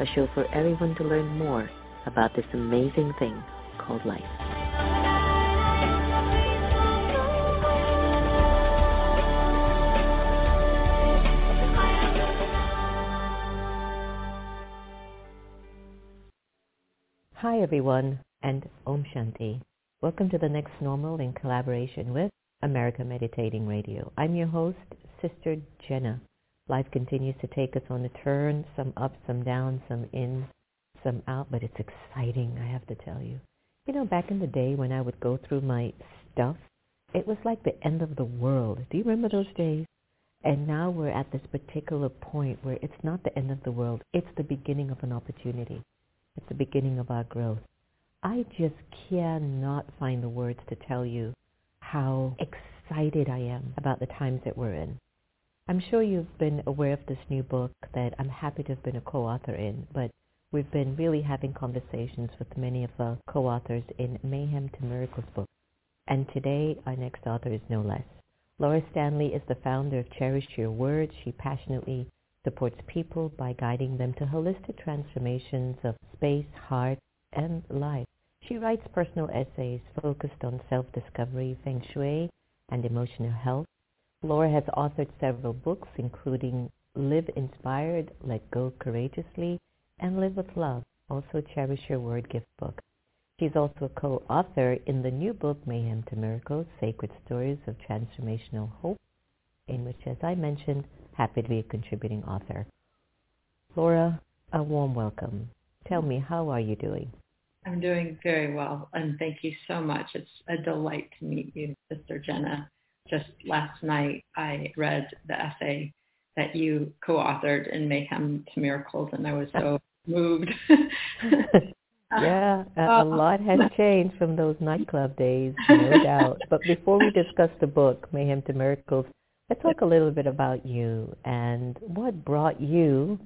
a show for everyone to learn more about this amazing thing called life. Hi everyone and Om Shanti. Welcome to the next normal in collaboration with America Meditating Radio. I'm your host, Sister Jenna. Life continues to take us on a turn, some up, some down, some in, some out, but it's exciting, I have to tell you. You know, back in the day when I would go through my stuff, it was like the end of the world. Do you remember those days? And now we're at this particular point where it's not the end of the world. It's the beginning of an opportunity. It's the beginning of our growth. I just cannot find the words to tell you how excited I am about the times that we're in. I'm sure you've been aware of this new book that I'm happy to have been a co-author in, but we've been really having conversations with many of the co-authors in Mayhem to Miracles book. And today, our next author is no less. Laura Staley is the founder of Cherish Your World. She passionately supports people by guiding them to holistic transformations of space, heart, and life. She writes personal essays focused on self-discovery, feng shui, and emotional health. Laura has authored several books, including Live Inspired, Let Go Courageously, and Live with Love, also Cherish Your World gift book. She's also a co-author in the new book, Mayhem to Miracles, Sacred Stories of Transformational Hope, in which, as I mentioned, happy to be a contributing author. Laura, a warm welcome. Tell me, how are you doing? I'm doing very well, and thank you so much. It's a delight to meet you, Sister Jenna just last night I read the essay that you co-authored in Mayhem to Miracles, and I was so moved. yeah, a, a, uh, lot has changed from those nightclub days, no doubt. But before we discuss the book, Mayhem to Miracles, let's talk a little bit about you and what brought you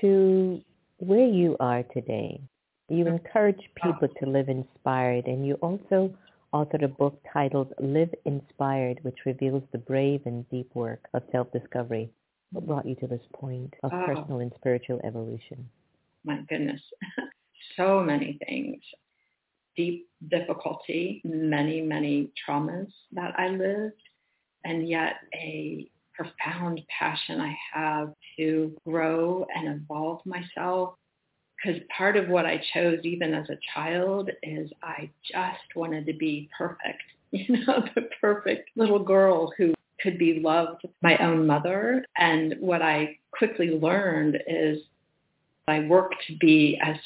to where you are today. You mm-hmm. encourage uh. people to live inspired, and you also authored a book titled Live Inspired, which reveals the brave and deep work of self-discovery. What brought you to this point of oh. personal and spiritual evolution? My goodness. so many things. Deep difficulty, many, many traumas that I lived, and yet a profound passion I have to grow and evolve myself because part of what I chose even as a child is I just wanted to be perfect, you know, the perfect little girl who could be loved my own mother. And what I quickly learned is I worked to be as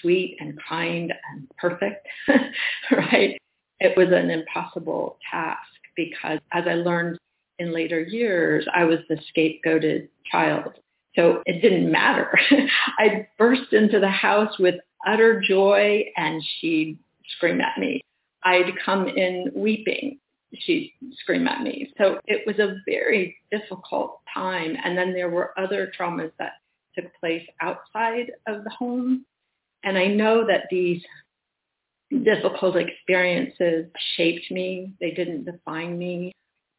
sweet and kind and perfect, right? It was an impossible task because as I learned in later years, I was the scapegoated child so it didn't matter. I'd burst into the house with utter joy and she'd scream at me. I'd come in weeping. She'd scream at me. So it was a very difficult time. And then there were other traumas that took place outside of the home. And I know that these difficult experiences shaped me. They didn't define me.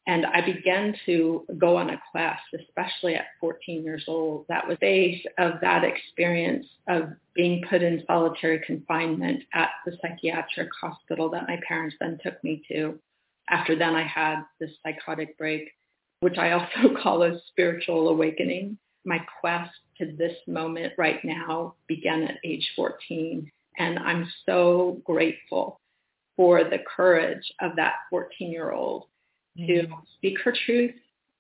And I began to go on a quest, especially at 14 years old, that was based of that experience of being put in solitary confinement at the psychiatric hospital that my parents then took me to. After then I had this psychotic break, which I also call a spiritual awakening. My quest to this moment right now began at age 14. And I'm so grateful for the courage of that 14-year-old to mm-hmm. speak her truth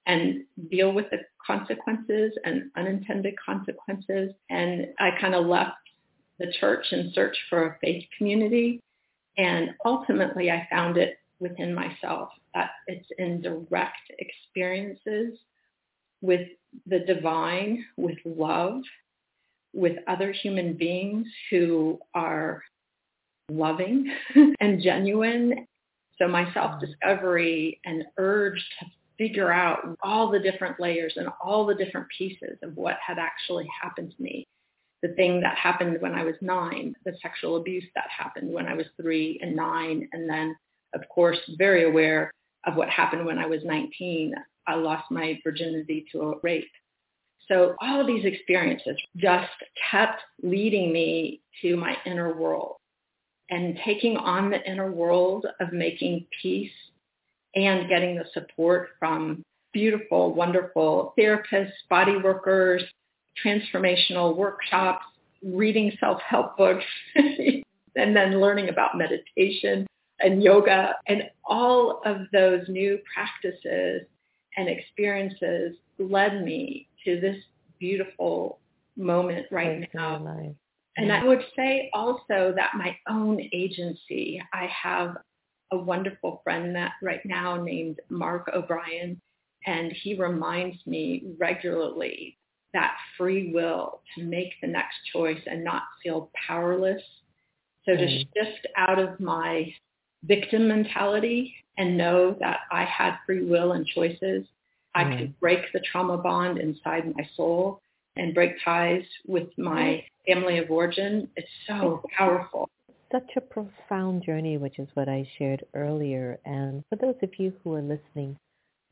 and deal with the consequences and unintended consequences. And I kind of left the church in search for a faith community. And ultimately I found it within myself that it's in direct experiences with the divine, with love, with other human beings who are loving and genuine. So my self-discovery and urge to figure out all the different layers and all the different pieces of what had actually happened to me. The thing that happened when I was nine, the sexual abuse that happened when I was three and nine, and then, of course, very aware of what happened when I was 19. I lost my virginity to a rape. So all of these experiences just kept leading me to my inner world and taking on the inner world of making peace and getting the support from beautiful, wonderful therapists, body workers, transformational workshops, reading self-help books, and then learning about meditation and yoga and all of those new practices and experiences led me to this beautiful moment right now. And I would say also that my own agency, I have a wonderful friend that right now named Mark O'Brien, and he reminds me regularly that free will to make the next choice and not feel powerless. So to mm. shift out of my victim mentality and know that I had free will and choices, mm. I could break the trauma bond inside my soul and break ties with my family of origin. It's so powerful. Such a profound journey, which is what I shared earlier. And for those of you who are listening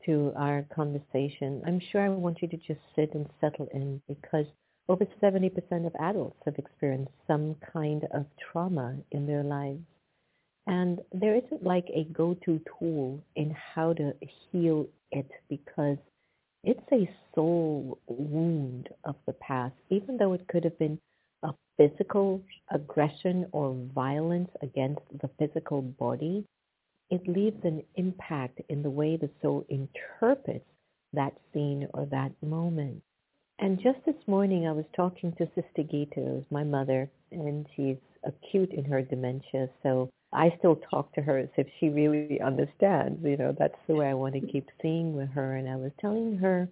to our conversation, I'm sure I want you to just sit and settle in because over 70% of adults have experienced some kind of trauma in their lives. And there isn't like a go-to tool in how to heal it because it's a soul wound of the past, even though it could have been a physical aggression or violence against the physical body. It leaves an impact in the way the soul interprets that scene or that moment. And just this morning, I was talking to Sister Gita, my mother, and she's acute in her dementia. So I still talk to her as if she really understands. You know, that's the way I want to mm-hmm. keep seeing with her. And I was telling her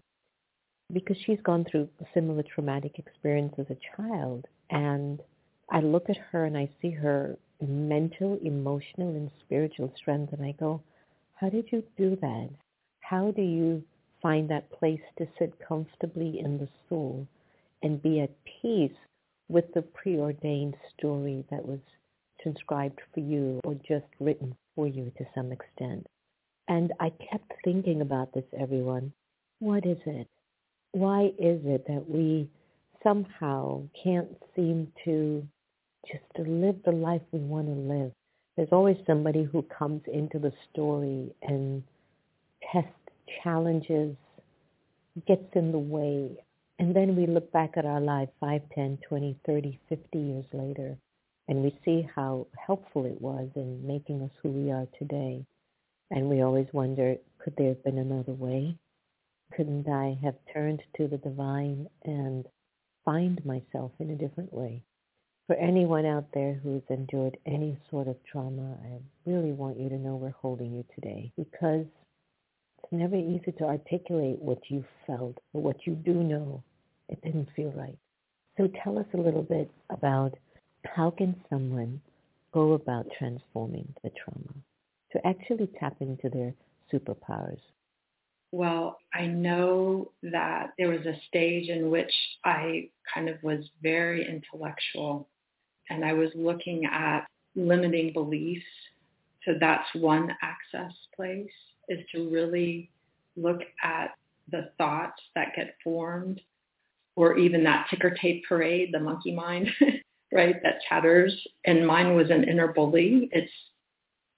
because she's gone through a similar traumatic experience as a child. And I look at her and I see her mental, emotional, and spiritual strength. And I go, how did you do that? How do you find that place to sit comfortably in the soul and be at peace with the preordained story that was transcribed for you or just written for you to some extent. And I kept thinking about this, everyone. What is it? Why is it that we somehow can't seem to just to live the life we want to live? There's always somebody who comes into the story and tests, challenges, gets in the way. And then we look back at our life 5, 10, 20, 30, 50 years later and we see how helpful it was in making us who we are today. And we always wonder, could there have been another way? Couldn't I have turned to the divine and find myself in a different way? For anyone out there who's endured any sort of trauma, I really want you to know we're holding you today because it's never easy to articulate what you felt, but what you do know, it didn't feel right. So tell us a little bit about how can someone go about transforming the trauma to actually tap into their superpowers? Well, I know that there was a stage in which I kind of was very intellectual and I was looking at limiting beliefs. So that's one access place is to really look at the thoughts that get formed or even that ticker tape parade, the monkey mind right, that chatters. And mine was an inner bully. It's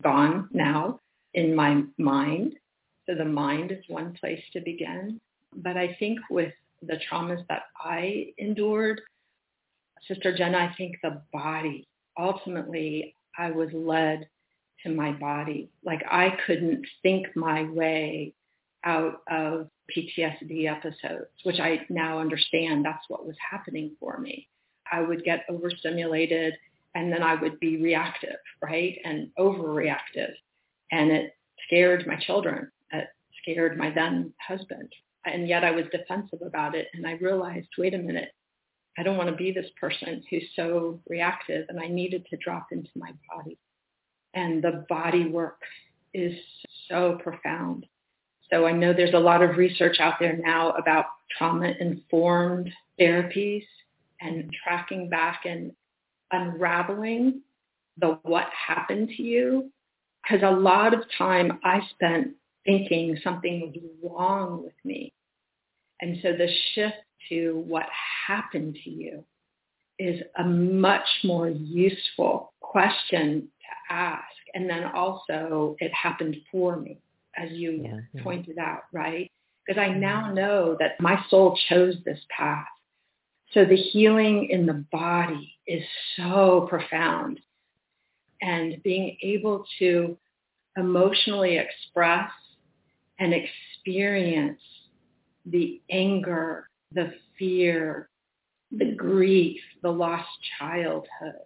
gone now in my mind. So the mind is one place to begin. But I think with the traumas that I endured, Sister Jenna, I think the body, ultimately I was led to my body. Like I couldn't think my way out of PTSD episodes, which I now understand that's what was happening for me. I would get overstimulated and then I would be reactive, right? And overreactive. And it scared my children. Scared my then husband. And yet I was defensive about it. And I realized, wait a minute, I don't want to be this person who's so reactive and I needed to drop into my body. And the body work is so profound. So I know there's a lot of research out there now about trauma-informed therapies and tracking back and unraveling the what happened to you. Because a lot of time I spent thinking something was wrong with me. And so the shift to what happened to you is a much more useful question to ask. And then also it happened for me, as you yeah, yeah. pointed out, right? Because I now mm-hmm. know that my soul chose this path. So the healing in the body is so profound. And being able to emotionally express and experience the anger, the fear, the grief, the lost childhood.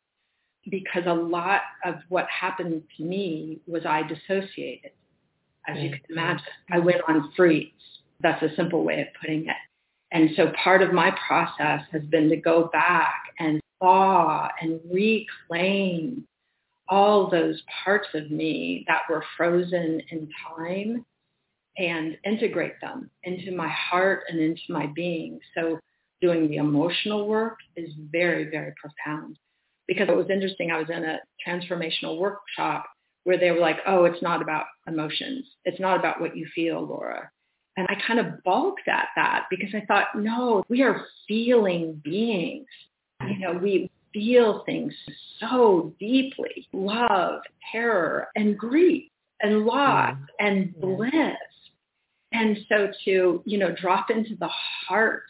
Because a lot of what happened to me was I dissociated, as you can mm-hmm. imagine. I went on freeze. That's a simple way of putting it. And so part of my process has been to go back and thaw and reclaim all those parts of me that were frozen in time and integrate them into my heart and into my being. So doing the emotional work is very, very profound. Because it was interesting, I was in a transformational workshop where they were like, oh, it's not about emotions. It's not about what you feel, Laura. And I kind of balked at that because I thought, no, we are feeling beings. You know, we feel things so deeply, love, terror, and grief, and loss, mm-hmm. yeah. and bliss. And so to, you know, drop into the heart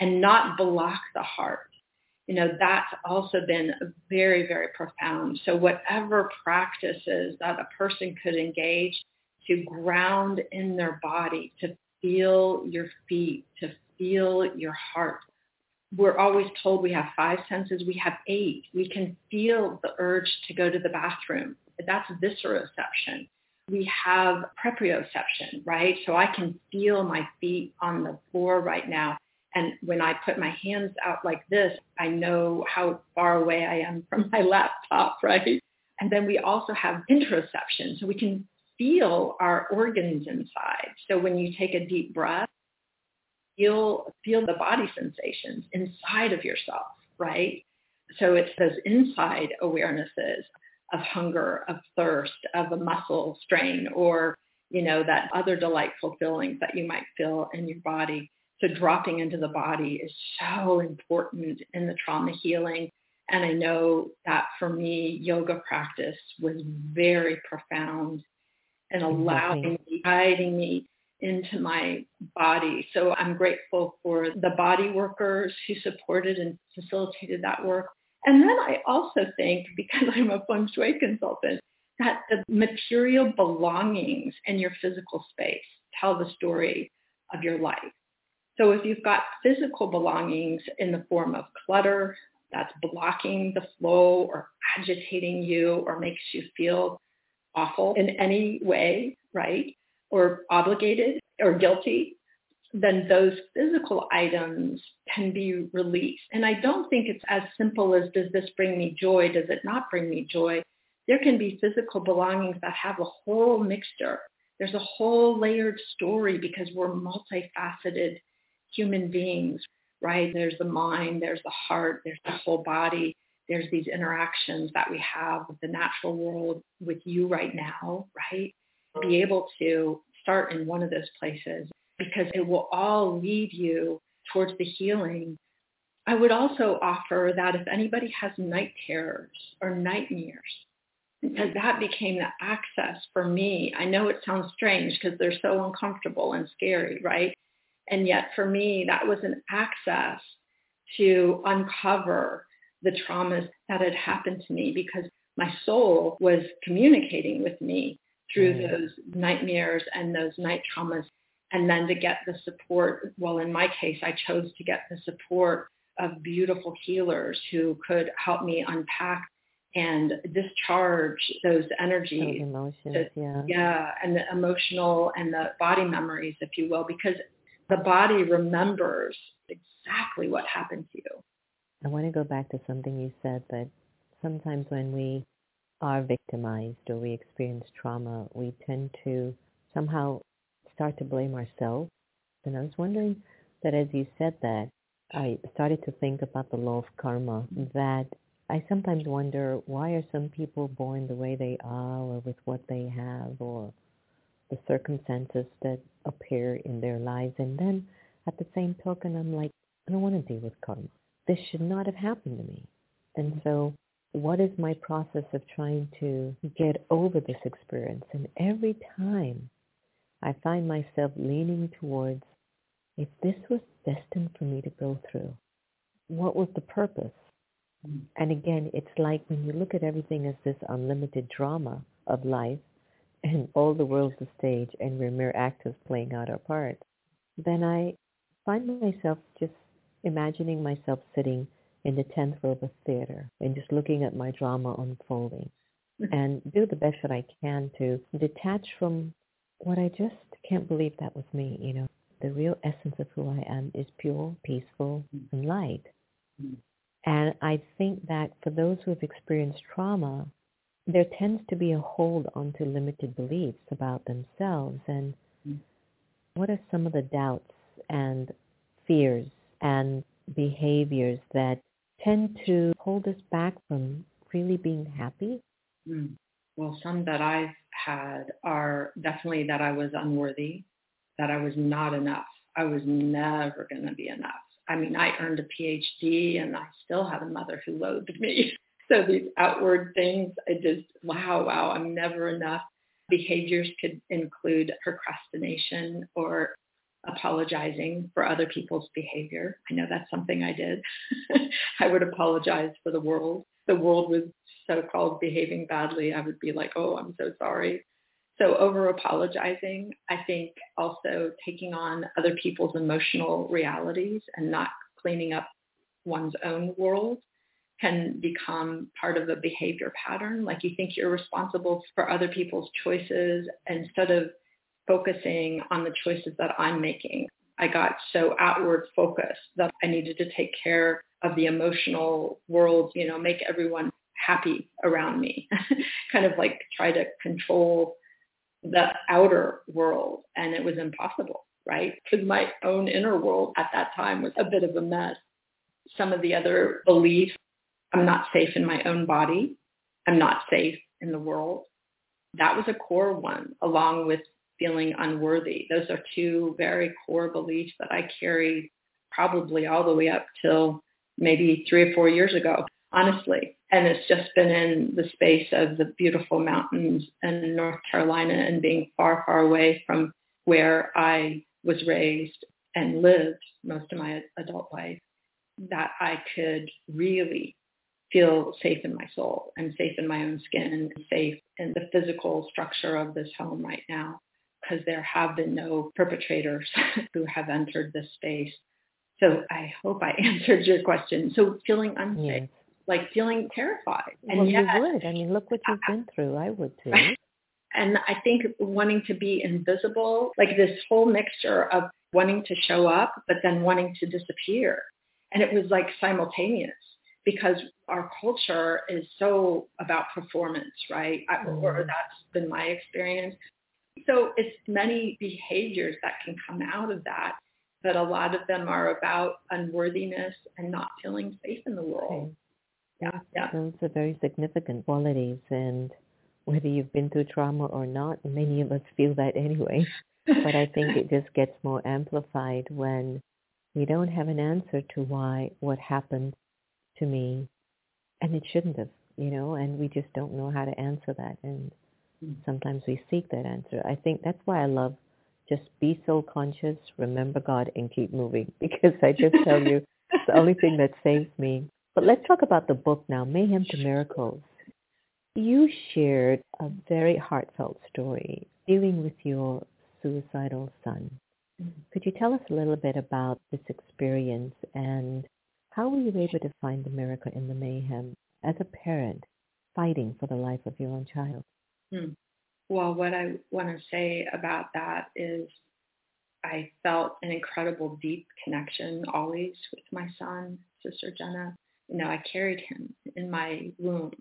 and not block the heart, you know, that's also been very, very profound. So whatever practices that a person could engage to ground in their body, to feel your feet, to feel your heart. We're always told we have five senses. We have eight. We can feel the urge to go to the bathroom. That's visceral visceroception we have proprioception, right? So I can feel my feet on the floor right now. And when I put my hands out like this, I know how far away I am from my laptop, right? And then we also have interoception. So we can feel our organs inside. So when you take a deep breath, feel, feel the body sensations inside of yourself, right? So it's those inside awarenesses of hunger, of thirst, of a muscle strain, or, you know, that other delightful feelings that you might feel in your body. So dropping into the body is so important in the trauma healing. And I know that for me, yoga practice was very profound and allowing me, guiding me into my body. So I'm grateful for the body workers who supported and facilitated that work. And then I also think, because I'm a feng shui consultant, that the material belongings in your physical space tell the story of your life. So if you've got physical belongings in the form of clutter that's blocking the flow or agitating you or makes you feel awful in any way, right? Or obligated or guilty, then those physical items can be released. And I don't think it's as simple as does this bring me joy? Does it not bring me joy? There can be physical belongings that have a whole mixture. There's a whole layered story because we're multifaceted human beings, right? There's the mind, there's the heart, there's the whole body. There's these interactions that we have with the natural world, with you right now, right? Be able to start in one of those places because it will all lead you towards the healing. I would also offer that if anybody has night terrors or nightmares, because that became the access for me. I know it sounds strange because they're so uncomfortable and scary, right? And yet for me, that was an access to uncover the traumas that had happened to me because my soul was communicating with me through mm. those nightmares and those night traumas and then to get the support. Well, in my case, I chose to get the support of beautiful healers who could help me unpack and discharge those energies. Those emotions, yeah. Yeah, and the emotional and the body memories, if you will, because the body remembers exactly what happened to you. I want to go back to something you said that sometimes when we are victimized or we experience trauma, we tend to somehow start to blame ourselves. And I was wondering that as you said that, I started to think about the law of karma that I sometimes wonder why are some people born the way they are or with what they have or the circumstances that appear in their lives. And then at the same token, I'm like, I don't want to deal with karma. This should not have happened to me. And mm-hmm. so what is my process of trying to get over this experience? And every time I find myself leaning towards, if this was destined for me to go through, what was the purpose? And again, it's like when you look at everything as this unlimited drama of life, and all the world's a stage and we're mere actors playing out our part, then I find myself just imagining myself sitting in the 10th row of a theater and just looking at my drama unfolding and do the best that I can to detach from what I just can't believe that was me, you know. The real essence of who I am is pure, peaceful, mm-hmm. and light. Mm-hmm. And I think that for those who have experienced trauma, there tends to be a hold onto limited beliefs about themselves. And what are some of the doubts and fears and behaviors that tend to hold us back from really being happy? Mm. Well, some that I've had are definitely that I was unworthy, that I was not enough. I was never going to be enough. I mean, I earned a PhD and I still had a mother who loathed me. so these outward things, I just, wow, wow, I'm never enough. Behaviors could include procrastination or apologizing for other people's behavior. I know that's something I did. I would apologize for the world. The world was so-called behaving badly. I would be like, oh, I'm so sorry. So over apologizing, I think also taking on other people's emotional realities and not cleaning up one's own world can become part of a behavior pattern. Like you think you're responsible for other people's choices instead of focusing on the choices that I'm making. I got so outward focused that I needed to take care of the emotional world, you know, make everyone happy around me, kind of like try to control the outer world. And it was impossible, right? Because my own inner world at that time was a bit of a mess. Some of the other beliefs, I'm not safe in my own body. I'm not safe in the world. That was a core one, along with feeling unworthy. Those are two very core beliefs that I carried probably all the way up till maybe three or four years ago, honestly. And it's just been in the space of the beautiful mountains in North Carolina and being far, far away from where I was raised and lived most of my adult life that I could really feel safe in my soul and safe in my own skin and safe in the physical structure of this home right now because there have been no perpetrators who have entered this space. So I hope I answered your question. So feeling unsafe. Like feeling terrified. And well, yet, you would. I mean, look what you've been through. I would too. And I think wanting to be invisible, like this whole mixture of wanting to show up, but then wanting to disappear. And it was like simultaneous because our culture is so about performance, right? I, or mm-hmm. that's been my experience. So it's many behaviors that can come out of that, but a lot of them are about unworthiness and not feeling safe in the world. Yeah, yeah. Those are very significant qualities and whether you've been through trauma or not, many of us feel that anyway. but I think it just gets more amplified when we don't have an answer to why what happened to me and it shouldn't have, you know, and we just don't know how to answer that and hmm. sometimes we seek that answer. I think that's why I love just be soul conscious, remember God, and keep moving because I just tell you it's the only thing that saves me. But let's talk about the book now, Mayhem to Miracles. You shared a very heartfelt story dealing with your suicidal son. Could you tell us a little bit about this experience and how were you able to find the miracle in the mayhem as a parent fighting for the life of your own child? Hmm. Well, what I want to say about that is I felt an incredible deep connection always with my son, Sister Jenna. You know, I carried him in my womb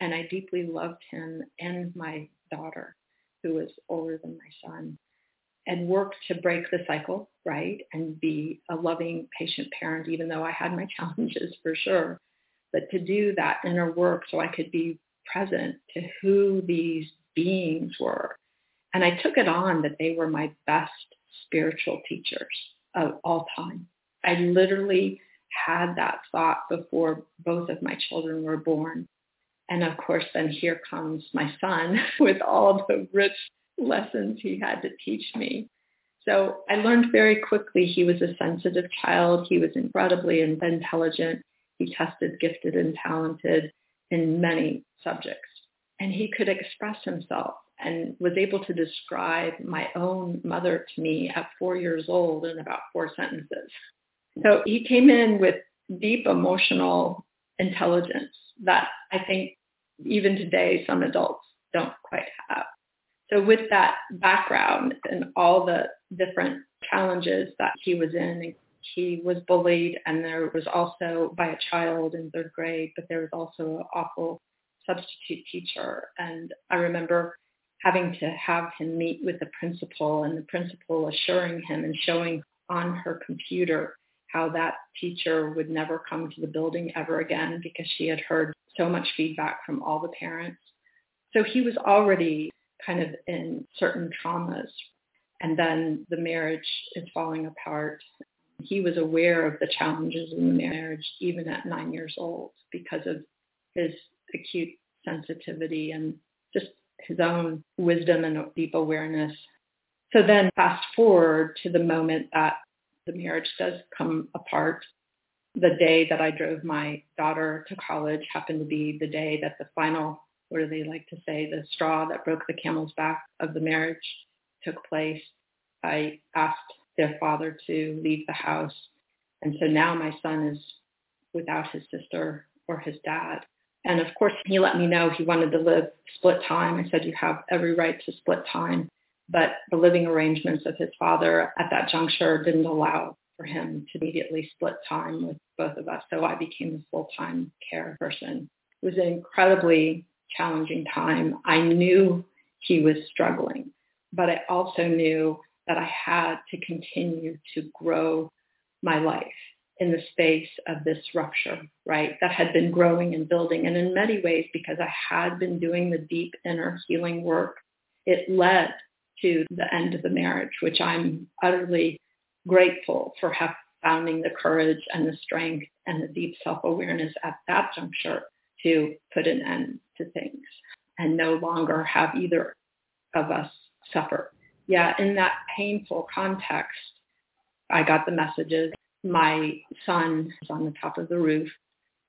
and I deeply loved him and my daughter, who was older than my son, and worked to break the cycle, right? And be a loving, patient parent, even though I had my challenges for sure. But to do that inner work so I could be present to who these beings were. And I took it on that they were my best spiritual teachers of all time. I literally had that thought before both of my children were born. And of course, then here comes my son with all the rich lessons he had to teach me. So I learned very quickly he was a sensitive child. He was incredibly intelligent. He tested gifted and talented in many subjects. And he could express himself and was able to describe my own mother to me at four years old in about four sentences. So he came in with deep emotional intelligence that I think even today some adults don't quite have. So with that background and all the different challenges that he was in, he was bullied and there was also by a child in third grade, but there was also an awful substitute teacher. And I remember having to have him meet with the principal and the principal assuring him and showing on her computer how that teacher would never come to the building ever again because she had heard so much feedback from all the parents. So he was already kind of in certain traumas. And then the marriage is falling apart. He was aware of the challenges in the marriage even at nine years old because of his acute sensitivity and just his own wisdom and deep awareness. So then fast forward to the moment that the marriage does come apart. The day that I drove my daughter to college happened to be the day that the final, what do they like to say, the straw that broke the camel's back of the marriage took place. I asked their father to leave the house. And so now my son is without his sister or his dad. And of course, he let me know he wanted to live split time. I said, you have every right to split time but the living arrangements of his father at that juncture didn't allow for him to immediately split time with both of us. So I became a full-time care person. It was an incredibly challenging time. I knew he was struggling, but I also knew that I had to continue to grow my life in the space of this rupture, right? That had been growing and building. And in many ways, because I had been doing the deep inner healing work, it led to the end of the marriage, which I'm utterly grateful for have founding the courage and the strength and the deep self-awareness at that juncture to put an end to things and no longer have either of us suffer. Yeah, in that painful context, I got the messages. My son is on the top of the roof.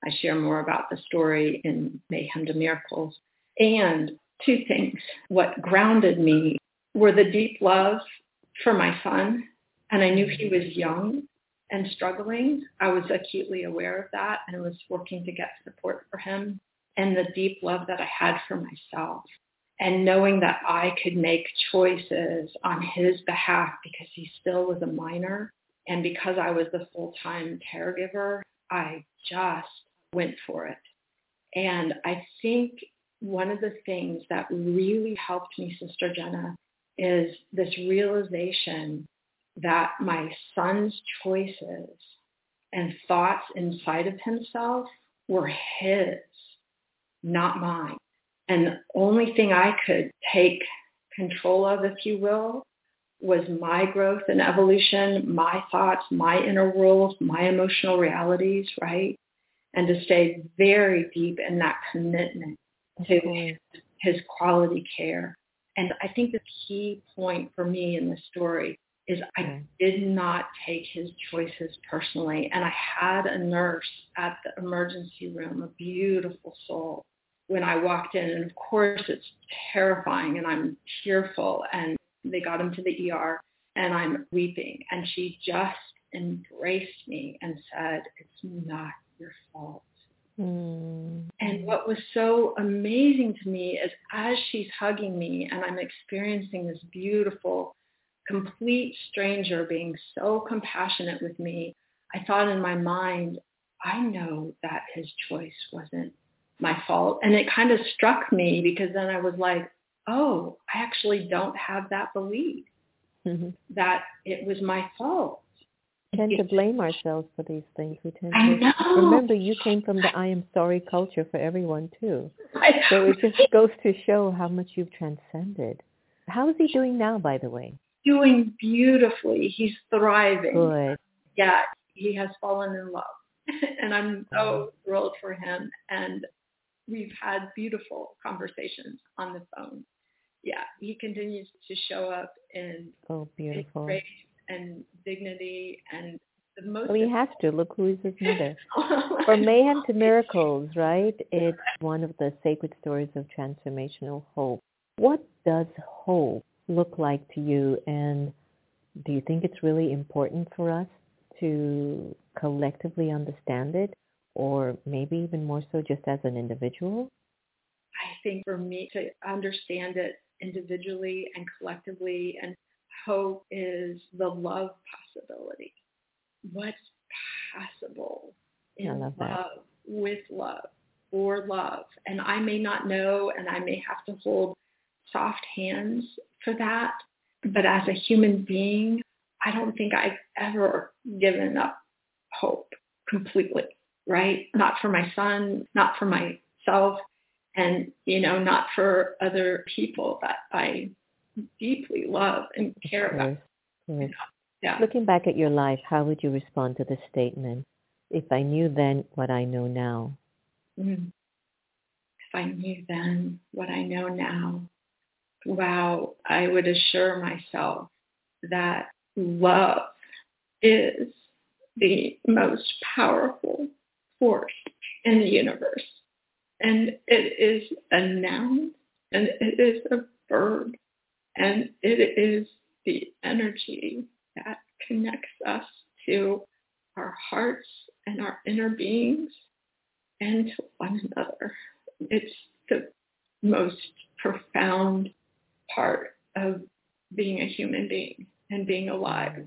I share more about the story in Mayhem to Miracles. And two things. What grounded me were the deep love for my son. And I knew he was young and struggling. I was acutely aware of that and was working to get support for him and the deep love that I had for myself and knowing that I could make choices on his behalf because he still was a minor. And because I was the full-time caregiver, I just went for it. And I think one of the things that really helped me, Sister Jenna, is this realization that my son's choices and thoughts inside of himself were his, not mine. And the only thing I could take control of, if you will, was my growth and evolution, my thoughts, my inner world, my emotional realities, right? And to stay very deep in that commitment to his quality care and I think the key point for me in this story is I did not take his choices personally. And I had a nurse at the emergency room, a beautiful soul, when I walked in. And of course, it's terrifying and I'm tearful. And they got him to the ER and I'm weeping. And she just embraced me and said, it's not your fault. Mm. And what was so amazing to me is as she's hugging me and I'm experiencing this beautiful, complete stranger being so compassionate with me, I thought in my mind, I know that his choice wasn't my fault. And it kind of struck me because then I was like, oh, I actually don't have that belief mm-hmm. that it was my fault. We tend to blame ourselves for these things. We tend to remember you came from the I am sorry culture for everyone too. So it just goes to show how much you've transcended. How is he doing now, by the way? Doing beautifully. He's thriving. Good. Yeah, he has fallen in love. and I'm so thrilled for him. And we've had beautiful conversations on the phone. Yeah, he continues to show up in oh, beautiful. grace and dignity and the most. Well, he has to. Look who is his mother. Oh From mayhem to miracles, right? It's one of the sacred stories of transformational hope. What does hope look like to you, and do you think it's really important for us to collectively understand it, or maybe even more so just as an individual? I think for me to understand it individually and collectively and hope is the love possibility. What's possible in love, with love or love. And I may not know and I may have to hold soft hands for that. But as a human being, I don't think I've ever given up hope completely, right? Not for my son, not for myself, and, you know, not for other people that I deeply love and care about. You know? Yeah. Looking back at your life, how would you respond to this statement? If I knew then what I know now. Mm. If I knew then what I know now, wow, I would assure myself that love is the most powerful force in the universe. And it is a noun and it is a verb and it is the energy that connects us to our hearts and our inner beings and to one another. It's the most profound part of being a human being and being alive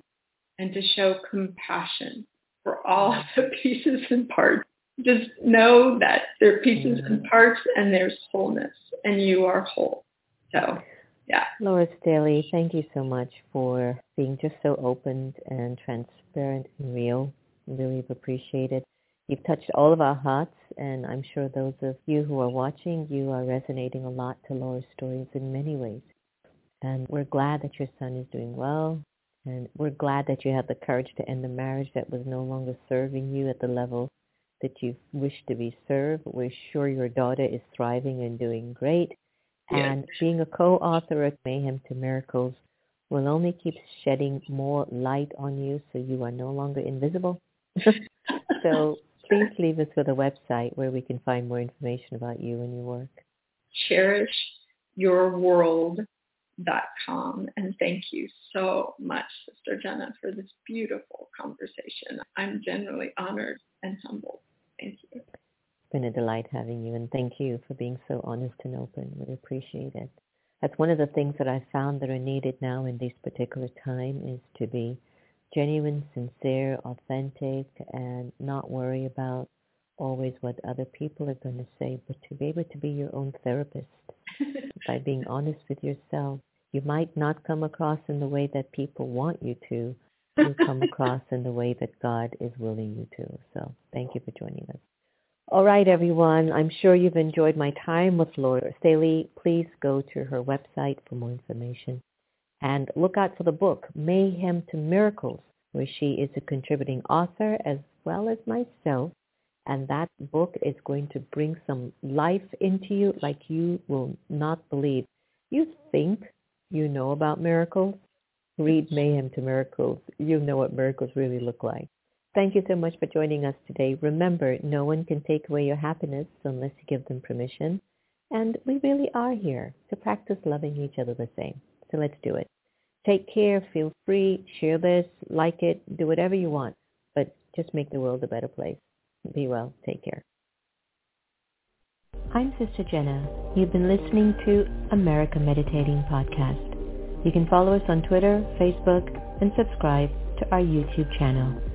and to show compassion for all the pieces and parts. Just know that there are pieces and parts and there's wholeness and you are whole. So yeah. Laura Staley, thank you so much for being just so open and transparent and real. Really appreciate it. You've touched all of our hearts, and I'm sure those of you who are watching, you are resonating a lot to Laura's stories in many ways. And we're glad that your son is doing well. And we're glad that you had the courage to end the marriage that was no longer serving you at the level that you wish to be served. We're sure your daughter is thriving and doing great. Yes. And being a co-author of Mayhem to Miracles will only keep shedding more light on you so you are no longer invisible. so please leave us with a website where we can find more information about you and your work. Cherish your world. And thank you so much, Sister Jenna, for this beautiful conversation. I'm genuinely honored and humbled. Thank you. It's been a delight having you, and thank you for being so honest and open. We appreciate it. That's one of the things that I found that are needed now in this particular time is to be genuine, sincere, authentic, and not worry about always what other people are going to say, but to be able to be your own therapist by being honest with yourself. You might not come across in the way that people want you to. You come across in the way that God is willing you to. So thank you for joining us. All right, everyone. I'm sure you've enjoyed my time with Laura Staley. Please go to her website for more information. And look out for the book, Mayhem to Miracles, where she is a contributing author as well as myself and that book is going to bring some life into you like you will not believe. You think you know about miracles? Read Mayhem to Miracles. You'll know what miracles really look like. Thank you so much for joining us today. Remember, no one can take away your happiness unless you give them permission. And we really are here to practice loving each other the same. So let's do it. Take care. Feel free. Share this. Like it. Do whatever you want. But just make the world a better place. Be well. Take care. I'm Sister Jenna. You've been listening to America Meditating Podcast. You can follow us on Twitter, Facebook, and subscribe to our YouTube channel.